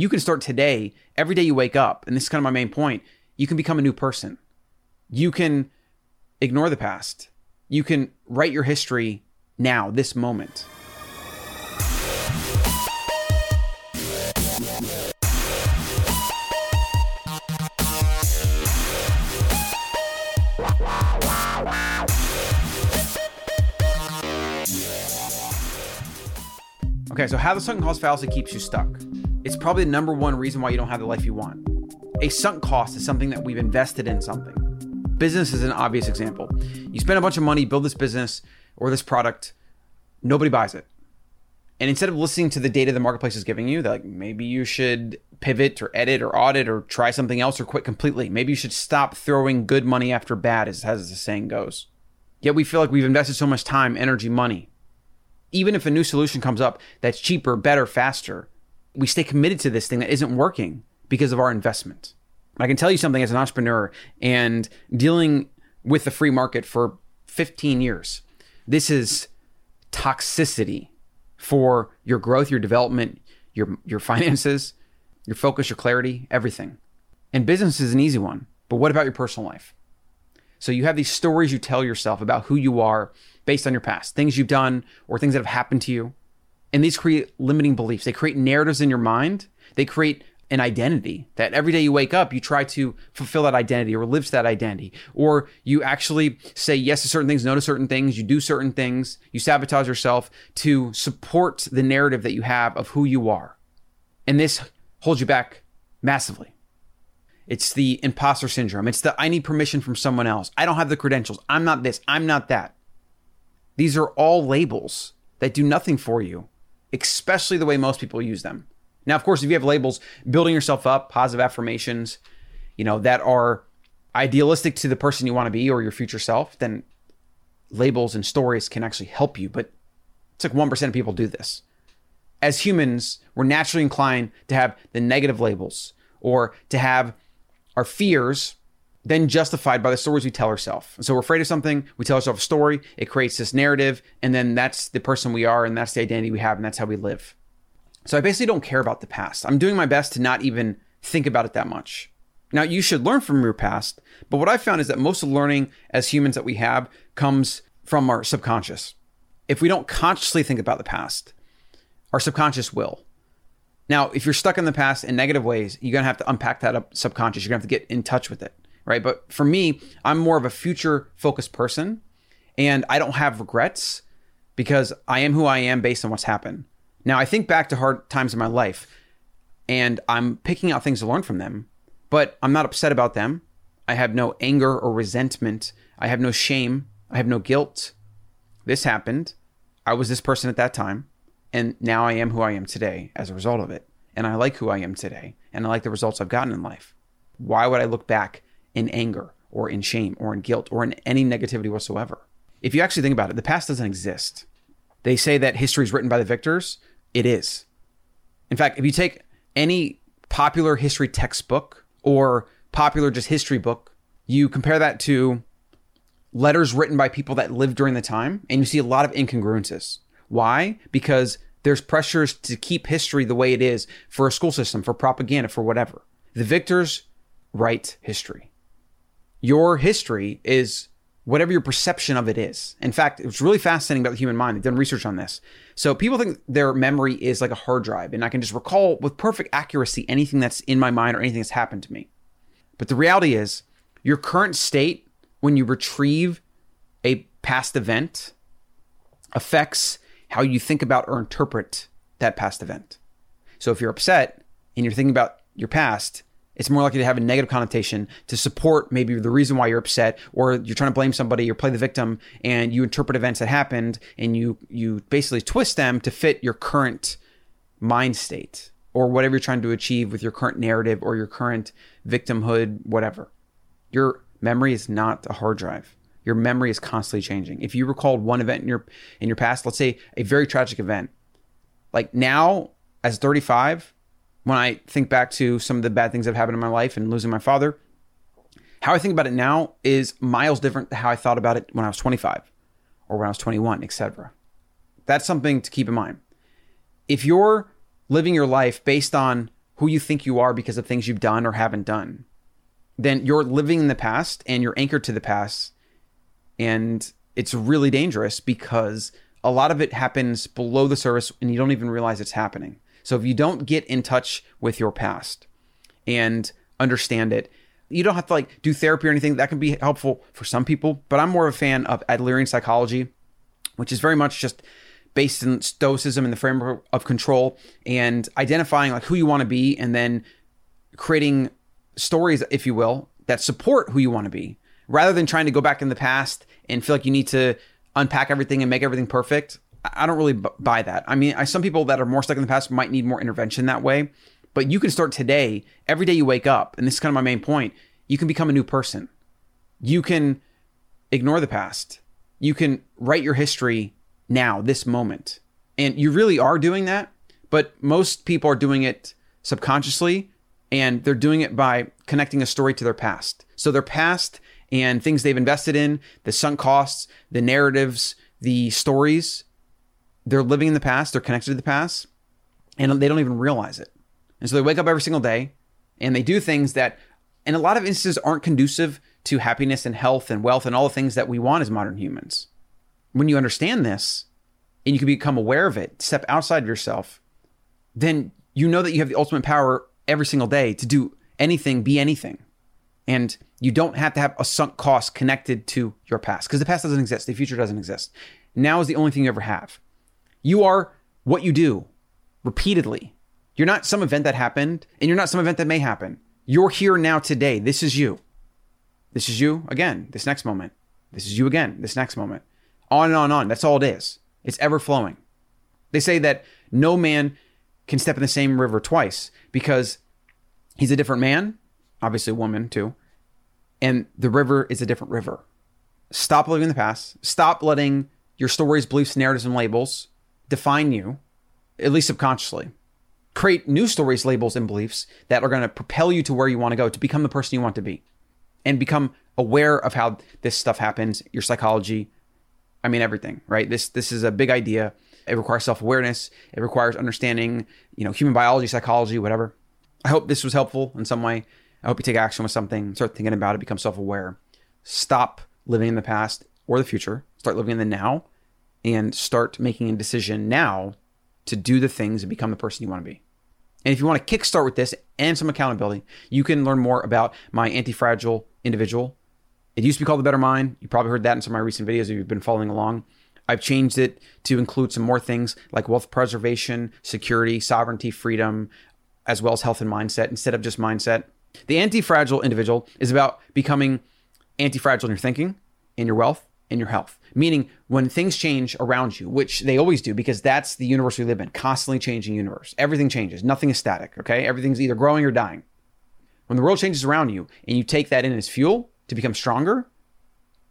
You can start today, every day you wake up, and this is kind of my main point. You can become a new person. You can ignore the past. You can write your history now, this moment. Okay, so how the sunk cost fallacy keeps you stuck. It's probably the number one reason why you don't have the life you want. A sunk cost is something that we've invested in something. Business is an obvious example. You spend a bunch of money, build this business or this product, nobody buys it. And instead of listening to the data the marketplace is giving you, like maybe you should pivot or edit or audit or try something else or quit completely. Maybe you should stop throwing good money after bad, as, as the saying goes. Yet we feel like we've invested so much time, energy, money even if a new solution comes up that's cheaper, better, faster, we stay committed to this thing that isn't working because of our investment. I can tell you something as an entrepreneur and dealing with the free market for 15 years. This is toxicity for your growth, your development, your your finances, your focus, your clarity, everything. And business is an easy one. But what about your personal life? So you have these stories you tell yourself about who you are based on your past, things you've done or things that have happened to you. And these create limiting beliefs. They create narratives in your mind. They create an identity that every day you wake up, you try to fulfill that identity or live to that identity. Or you actually say yes to certain things, no to certain things, you do certain things, you sabotage yourself to support the narrative that you have of who you are. And this holds you back massively. It's the imposter syndrome. It's the I need permission from someone else. I don't have the credentials. I'm not this. I'm not that. These are all labels that do nothing for you, especially the way most people use them. Now, of course, if you have labels building yourself up, positive affirmations, you know, that are idealistic to the person you want to be or your future self, then labels and stories can actually help you. But it's like 1% of people do this. As humans, we're naturally inclined to have the negative labels or to have our fears then justified by the stories we tell ourselves. so we're afraid of something, we tell ourselves a story, it creates this narrative, and then that's the person we are, and that's the identity we have, and that's how we live. So I basically don't care about the past. I'm doing my best to not even think about it that much. Now, you should learn from your past, but what I found is that most of the learning as humans that we have comes from our subconscious. If we don't consciously think about the past, our subconscious will. Now, if you're stuck in the past in negative ways, you're going to have to unpack that up subconscious. You're going to have to get in touch with it right? But for me, I'm more of a future focused person and I don't have regrets because I am who I am based on what's happened. Now, I think back to hard times in my life and I'm picking out things to learn from them, but I'm not upset about them. I have no anger or resentment. I have no shame. I have no guilt. This happened. I was this person at that time. And now I am who I am today as a result of it. And I like who I am today. And I like the results I've gotten in life. Why would I look back in anger or in shame or in guilt or in any negativity whatsoever. If you actually think about it, the past doesn't exist. They say that history is written by the victors. It is. In fact, if you take any popular history textbook or popular just history book, you compare that to letters written by people that lived during the time, and you see a lot of incongruences. Why? Because there's pressures to keep history the way it is for a school system, for propaganda, for whatever. The victors write history your history is whatever your perception of it is. In fact, it's really fascinating about the human mind. They've done research on this. So people think their memory is like a hard drive, and I can just recall with perfect accuracy anything that's in my mind or anything that's happened to me. But the reality is, your current state when you retrieve a past event affects how you think about or interpret that past event. So if you're upset and you're thinking about your past, it's more likely to have a negative connotation to support maybe the reason why you're upset or you're trying to blame somebody or play the victim and you interpret events that happened and you you basically twist them to fit your current mind state or whatever you're trying to achieve with your current narrative or your current victimhood whatever. Your memory is not a hard drive. Your memory is constantly changing. If you recalled one event in your in your past let's say a very tragic event like now as 35 when I think back to some of the bad things that have happened in my life and losing my father, how I think about it now is miles different how I thought about it when I was 25 or when I was 21, etc. That's something to keep in mind. If you're living your life based on who you think you are because of things you've done or haven't done, then you're living in the past and you're anchored to the past. And it's really dangerous because a lot of it happens below the surface and you don't even realize it's happening. So if you don't get in touch with your past and understand it, you don't have to like do therapy or anything. That can be helpful for some people, but I'm more of a fan of Adlerian psychology, which is very much just based in stoicism and the framework of control and identifying like who you want to be and then creating stories, if you will, that support who you want to be rather than trying to go back in the past and feel like you need to unpack everything and make everything perfect. I don't really buy that. I mean, I, some people that are more stuck in the past might need more intervention that way, but you can start today. Every day you wake up, and this is kind of my main point, you can become a new person. You can ignore the past. You can write your history now, this moment. And you really are doing that, but most people are doing it subconsciously and they're doing it by connecting a story to their past. So their past and things they've invested in, the sunk costs, the narratives, the stories, they're living in the past, they're connected to the past, and they don't even realize it. And so they wake up every single day and they do things that, in a lot of instances, aren't conducive to happiness and health and wealth and all the things that we want as modern humans. When you understand this and you can become aware of it, step outside of yourself, then you know that you have the ultimate power every single day to do anything, be anything. And you don't have to have a sunk cost connected to your past because the past doesn't exist, the future doesn't exist. Now is the only thing you ever have. You are what you do repeatedly. You're not some event that happened, and you're not some event that may happen. You're here now today. This is you. This is you again, this next moment. This is you again, this next moment. On and on and on. That's all it is. It's ever flowing. They say that no man can step in the same river twice because he's a different man, obviously a woman too, and the river is a different river. Stop living in the past. Stop letting your stories, beliefs, narratives, and labels define you, at least subconsciously. Create new stories, labels, and beliefs that are going to propel you to where you want to go to become the person you want to be and become aware of how this stuff happens, your psychology. I mean, everything, right? This, this is a big idea. It requires self-awareness. It requires understanding, you know, human biology, psychology, whatever. I hope this was helpful in some way. I hope you take action with something, start thinking about it, become self-aware. Stop living in the past or the future. Start living in the now and start making a decision now to do the things and become the person you want to be. And if you want to kickstart with this and some accountability, you can learn more about my anti-fragile individual. It used to be called the Better Mind. You probably heard that in some of my recent videos if you've been following along. I've changed it to include some more things like wealth preservation, security, sovereignty, freedom, as well as health and mindset instead of just mindset. The anti fragile individual is about becoming anti fragile in your thinking, in your wealth, in your health. Meaning, when things change around you, which they always do, because that's the universe we live in, constantly changing universe. Everything changes. Nothing is static, okay? Everything's either growing or dying. When the world changes around you and you take that in as fuel to become stronger,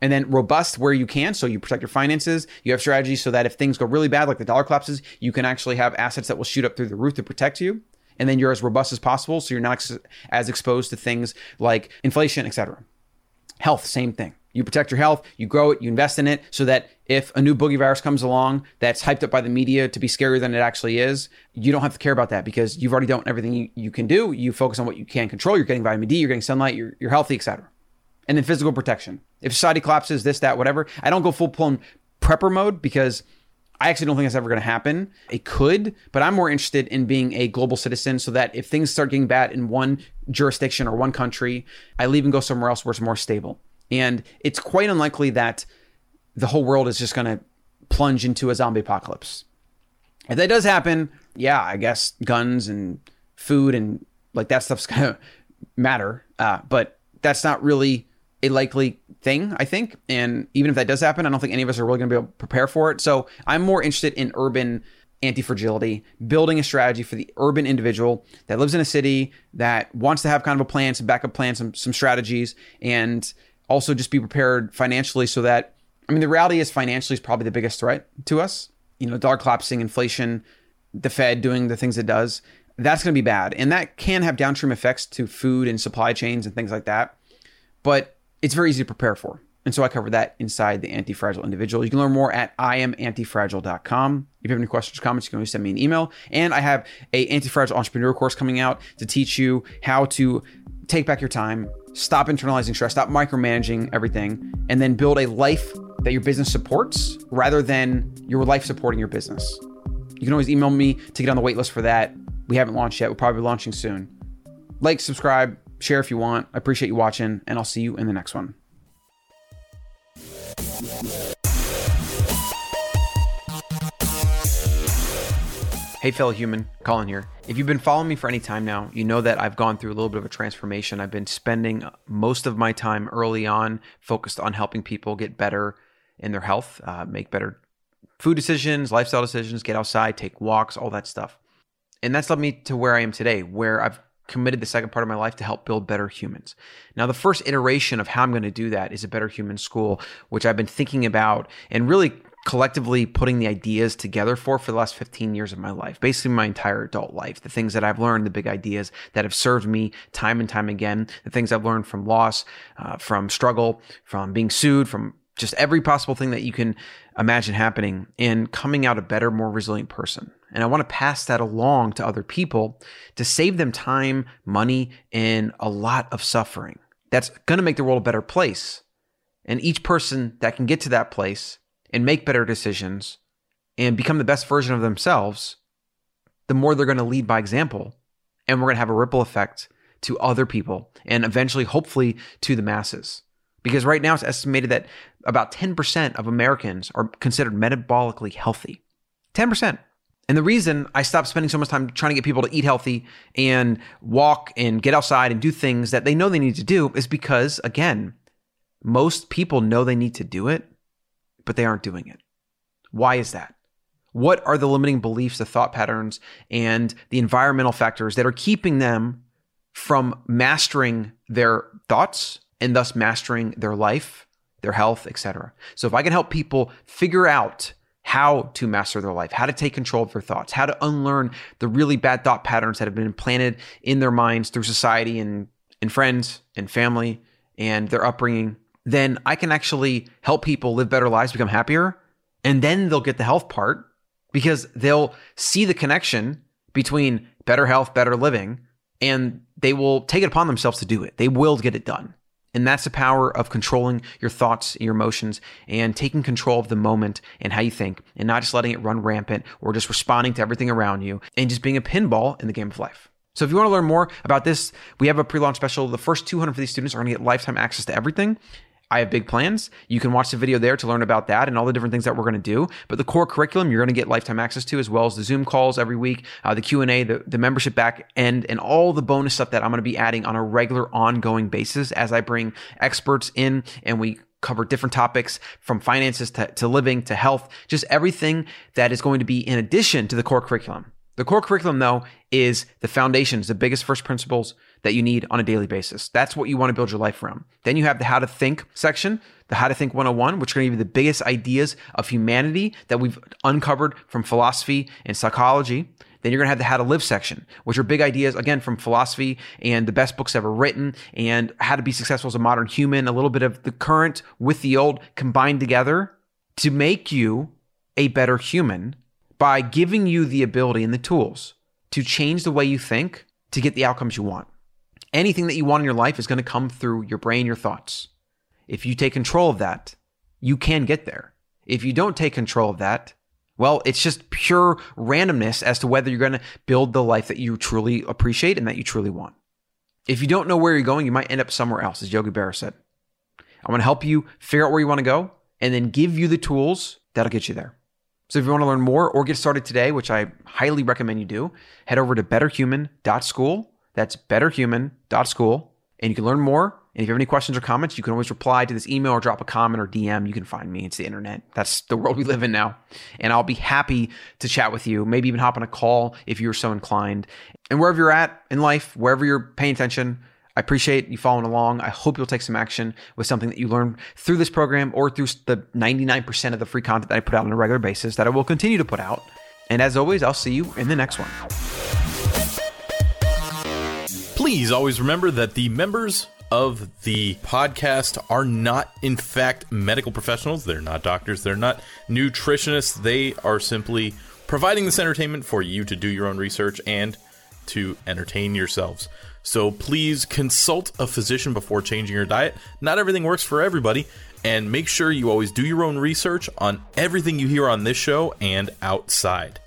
and then robust where you can. So you protect your finances. You have strategies so that if things go really bad, like the dollar collapses, you can actually have assets that will shoot up through the roof to protect you. And then you're as robust as possible. So you're not ex- as exposed to things like inflation, etc. Health, same thing. You protect your health, you grow it, you invest in it so that if a new boogie virus comes along that's hyped up by the media to be scarier than it actually is, you don't have to care about that because you've already done everything you, you can do. You focus on what you can control. You're getting vitamin D, you're getting sunlight, you're, you're healthy, etc and then physical protection. If society collapses, this, that, whatever, I don't go full blown prepper mode because I actually don't think that's ever going to happen. It could, but I'm more interested in being a global citizen so that if things start getting bad in one jurisdiction or one country, I leave and go somewhere else where it's more stable. And it's quite unlikely that the whole world is just going to plunge into a zombie apocalypse. If that does happen, yeah, I guess guns and food and like that stuff's going to matter. Uh, but that's not really a likely thing, I think. And even if that does happen, I don't think any of us are really going to be able to prepare for it. So I'm more interested in urban anti fragility, building a strategy for the urban individual that lives in a city that wants to have kind of a plan, some backup plans, some, some strategies, and also just be prepared financially so that, I mean, the reality is financially is probably the biggest threat to us. You know, dollar collapsing, inflation, the Fed doing the things it does. That's going to be bad. And that can have downstream effects to food and supply chains and things like that. But it's very easy to prepare for. And so I cover that inside the Anti-Fragile Individual. You can learn more at iamantifragile.com. If you have any questions or comments, you can always send me an email. And I have a Anti-Fragile Entrepreneur course coming out to teach you how to take back your time, stop internalizing stress, stop micromanaging everything, and then build a life that your business supports rather than your life supporting your business. You can always email me to get on the waitlist for that. We haven't launched yet. We'll probably be launching soon. Like, subscribe, share if you want. I appreciate you watching, and I'll see you in the next one. Hey, fellow human, Colin here. If you've been following me for any time now, you know that I've gone through a little bit of a transformation. I've been spending most of my time early on focused on helping people get better in their health, uh, make better food decisions, lifestyle decisions, get outside, take walks, all that stuff. And that's led me to where I am today, where I've committed the second part of my life to help build better humans. Now, the first iteration of how I'm going to do that is a Better Human School, which I've been thinking about and really collectively putting the ideas together for for the last 15 years of my life, basically my entire adult life. The things that I've learned, the big ideas that have served me time and time again, the things I've learned from loss, uh, from struggle, from being sued, from just every possible thing that you can imagine happening and coming out a better, more resilient person. And I want to pass that along to other people to save them time, money, and a lot of suffering. That's going to make the world a better place. And each person that can get to that place and make better decisions and become the best version of themselves, the more they're going to lead by example. And we're going to have a ripple effect to other people and eventually, hopefully, to the masses. Because right now it's estimated that about 10% of Americans are considered metabolically healthy. 10%. And the reason I stopped spending so much time trying to get people to eat healthy and walk and get outside and do things that they know they need to do is because, again, most people know they need to do it, but they aren't doing it. Why is that? What are the limiting beliefs, the thought patterns, and the environmental factors that are keeping them from mastering their thoughts and thus mastering their life, their health, etc.? So if I can help people figure out how to master their life, how to take control of their thoughts, how to unlearn the really bad thought patterns that have been implanted in their minds through society and, and friends and family and their upbringing then I can actually help people live better lives, become happier, and then they'll get the health part because they'll see the connection between better health, better living, and they will take it upon themselves to do it. They will get it done. And that's the power of controlling your thoughts, your emotions, and taking control of the moment and how you think, and not just letting it run rampant or just responding to everything around you and just being a pinball in the game of life. So if you want to learn more about this, we have a pre-launch special. The first 250 students are going to get lifetime access to everything. I have big plans. You can watch the video there to learn about that and all the different things that we're going to do. But the core curriculum you're going to get lifetime access to, as well as the Zoom calls every week, uh, the Q and A, the, the membership back end, and all the bonus stuff that I'm going to be adding on a regular, ongoing basis as I bring experts in and we cover different topics from finances to, to living to health, just everything that is going to be in addition to the core curriculum. The core curriculum, though, is the foundations, the biggest first principles that you need on a daily basis. That's what you want to build your life around. Then you have the how to think section, the how to think 101, which are going to give you the biggest ideas of humanity that we've uncovered from philosophy and psychology. Then you're going to have the how to live section, which are big ideas, again, from philosophy and the best books ever written and how to be successful as a modern human, a little bit of the current with the old combined together to make you a better human by giving you the ability and the tools to change the way you think to get the outcomes you want. Anything that you want in your life is going to come through your brain, your thoughts. If you take control of that, you can get there. If you don't take control of that, well, it's just pure randomness as to whether you're going to build the life that you truly appreciate and that you truly want. If you don't know where you're going, you might end up somewhere else, as Yogi Berra said. I want to help you figure out where you want to go and then give you the tools that'll get you there. So if you want to learn more or get started today, which I highly recommend you do, head over to betterhuman.school. That's betterhuman.school. And you can learn more. And if you have any questions or comments, you can always reply to this email or drop a comment or DM. You can find me. It's the internet. That's the world we live in now. And I'll be happy to chat with you, maybe even hop on a call if you're so inclined. And wherever you're at in life, wherever you're paying attention, I appreciate you following along. I hope you'll take some action with something that you learn through this program or through the 99% of the free content that I put out on a regular basis that I will continue to put out. And as always, I'll see you in the next one. Please always remember that the members of the podcast are not, in fact, medical professionals. They're not doctors. They're not nutritionists. They are simply providing this entertainment for you to do your own research and to entertain yourselves. So please consult a physician before changing your diet. Not everything works for everybody. And make sure you always do your own research on everything you hear on this show and outside.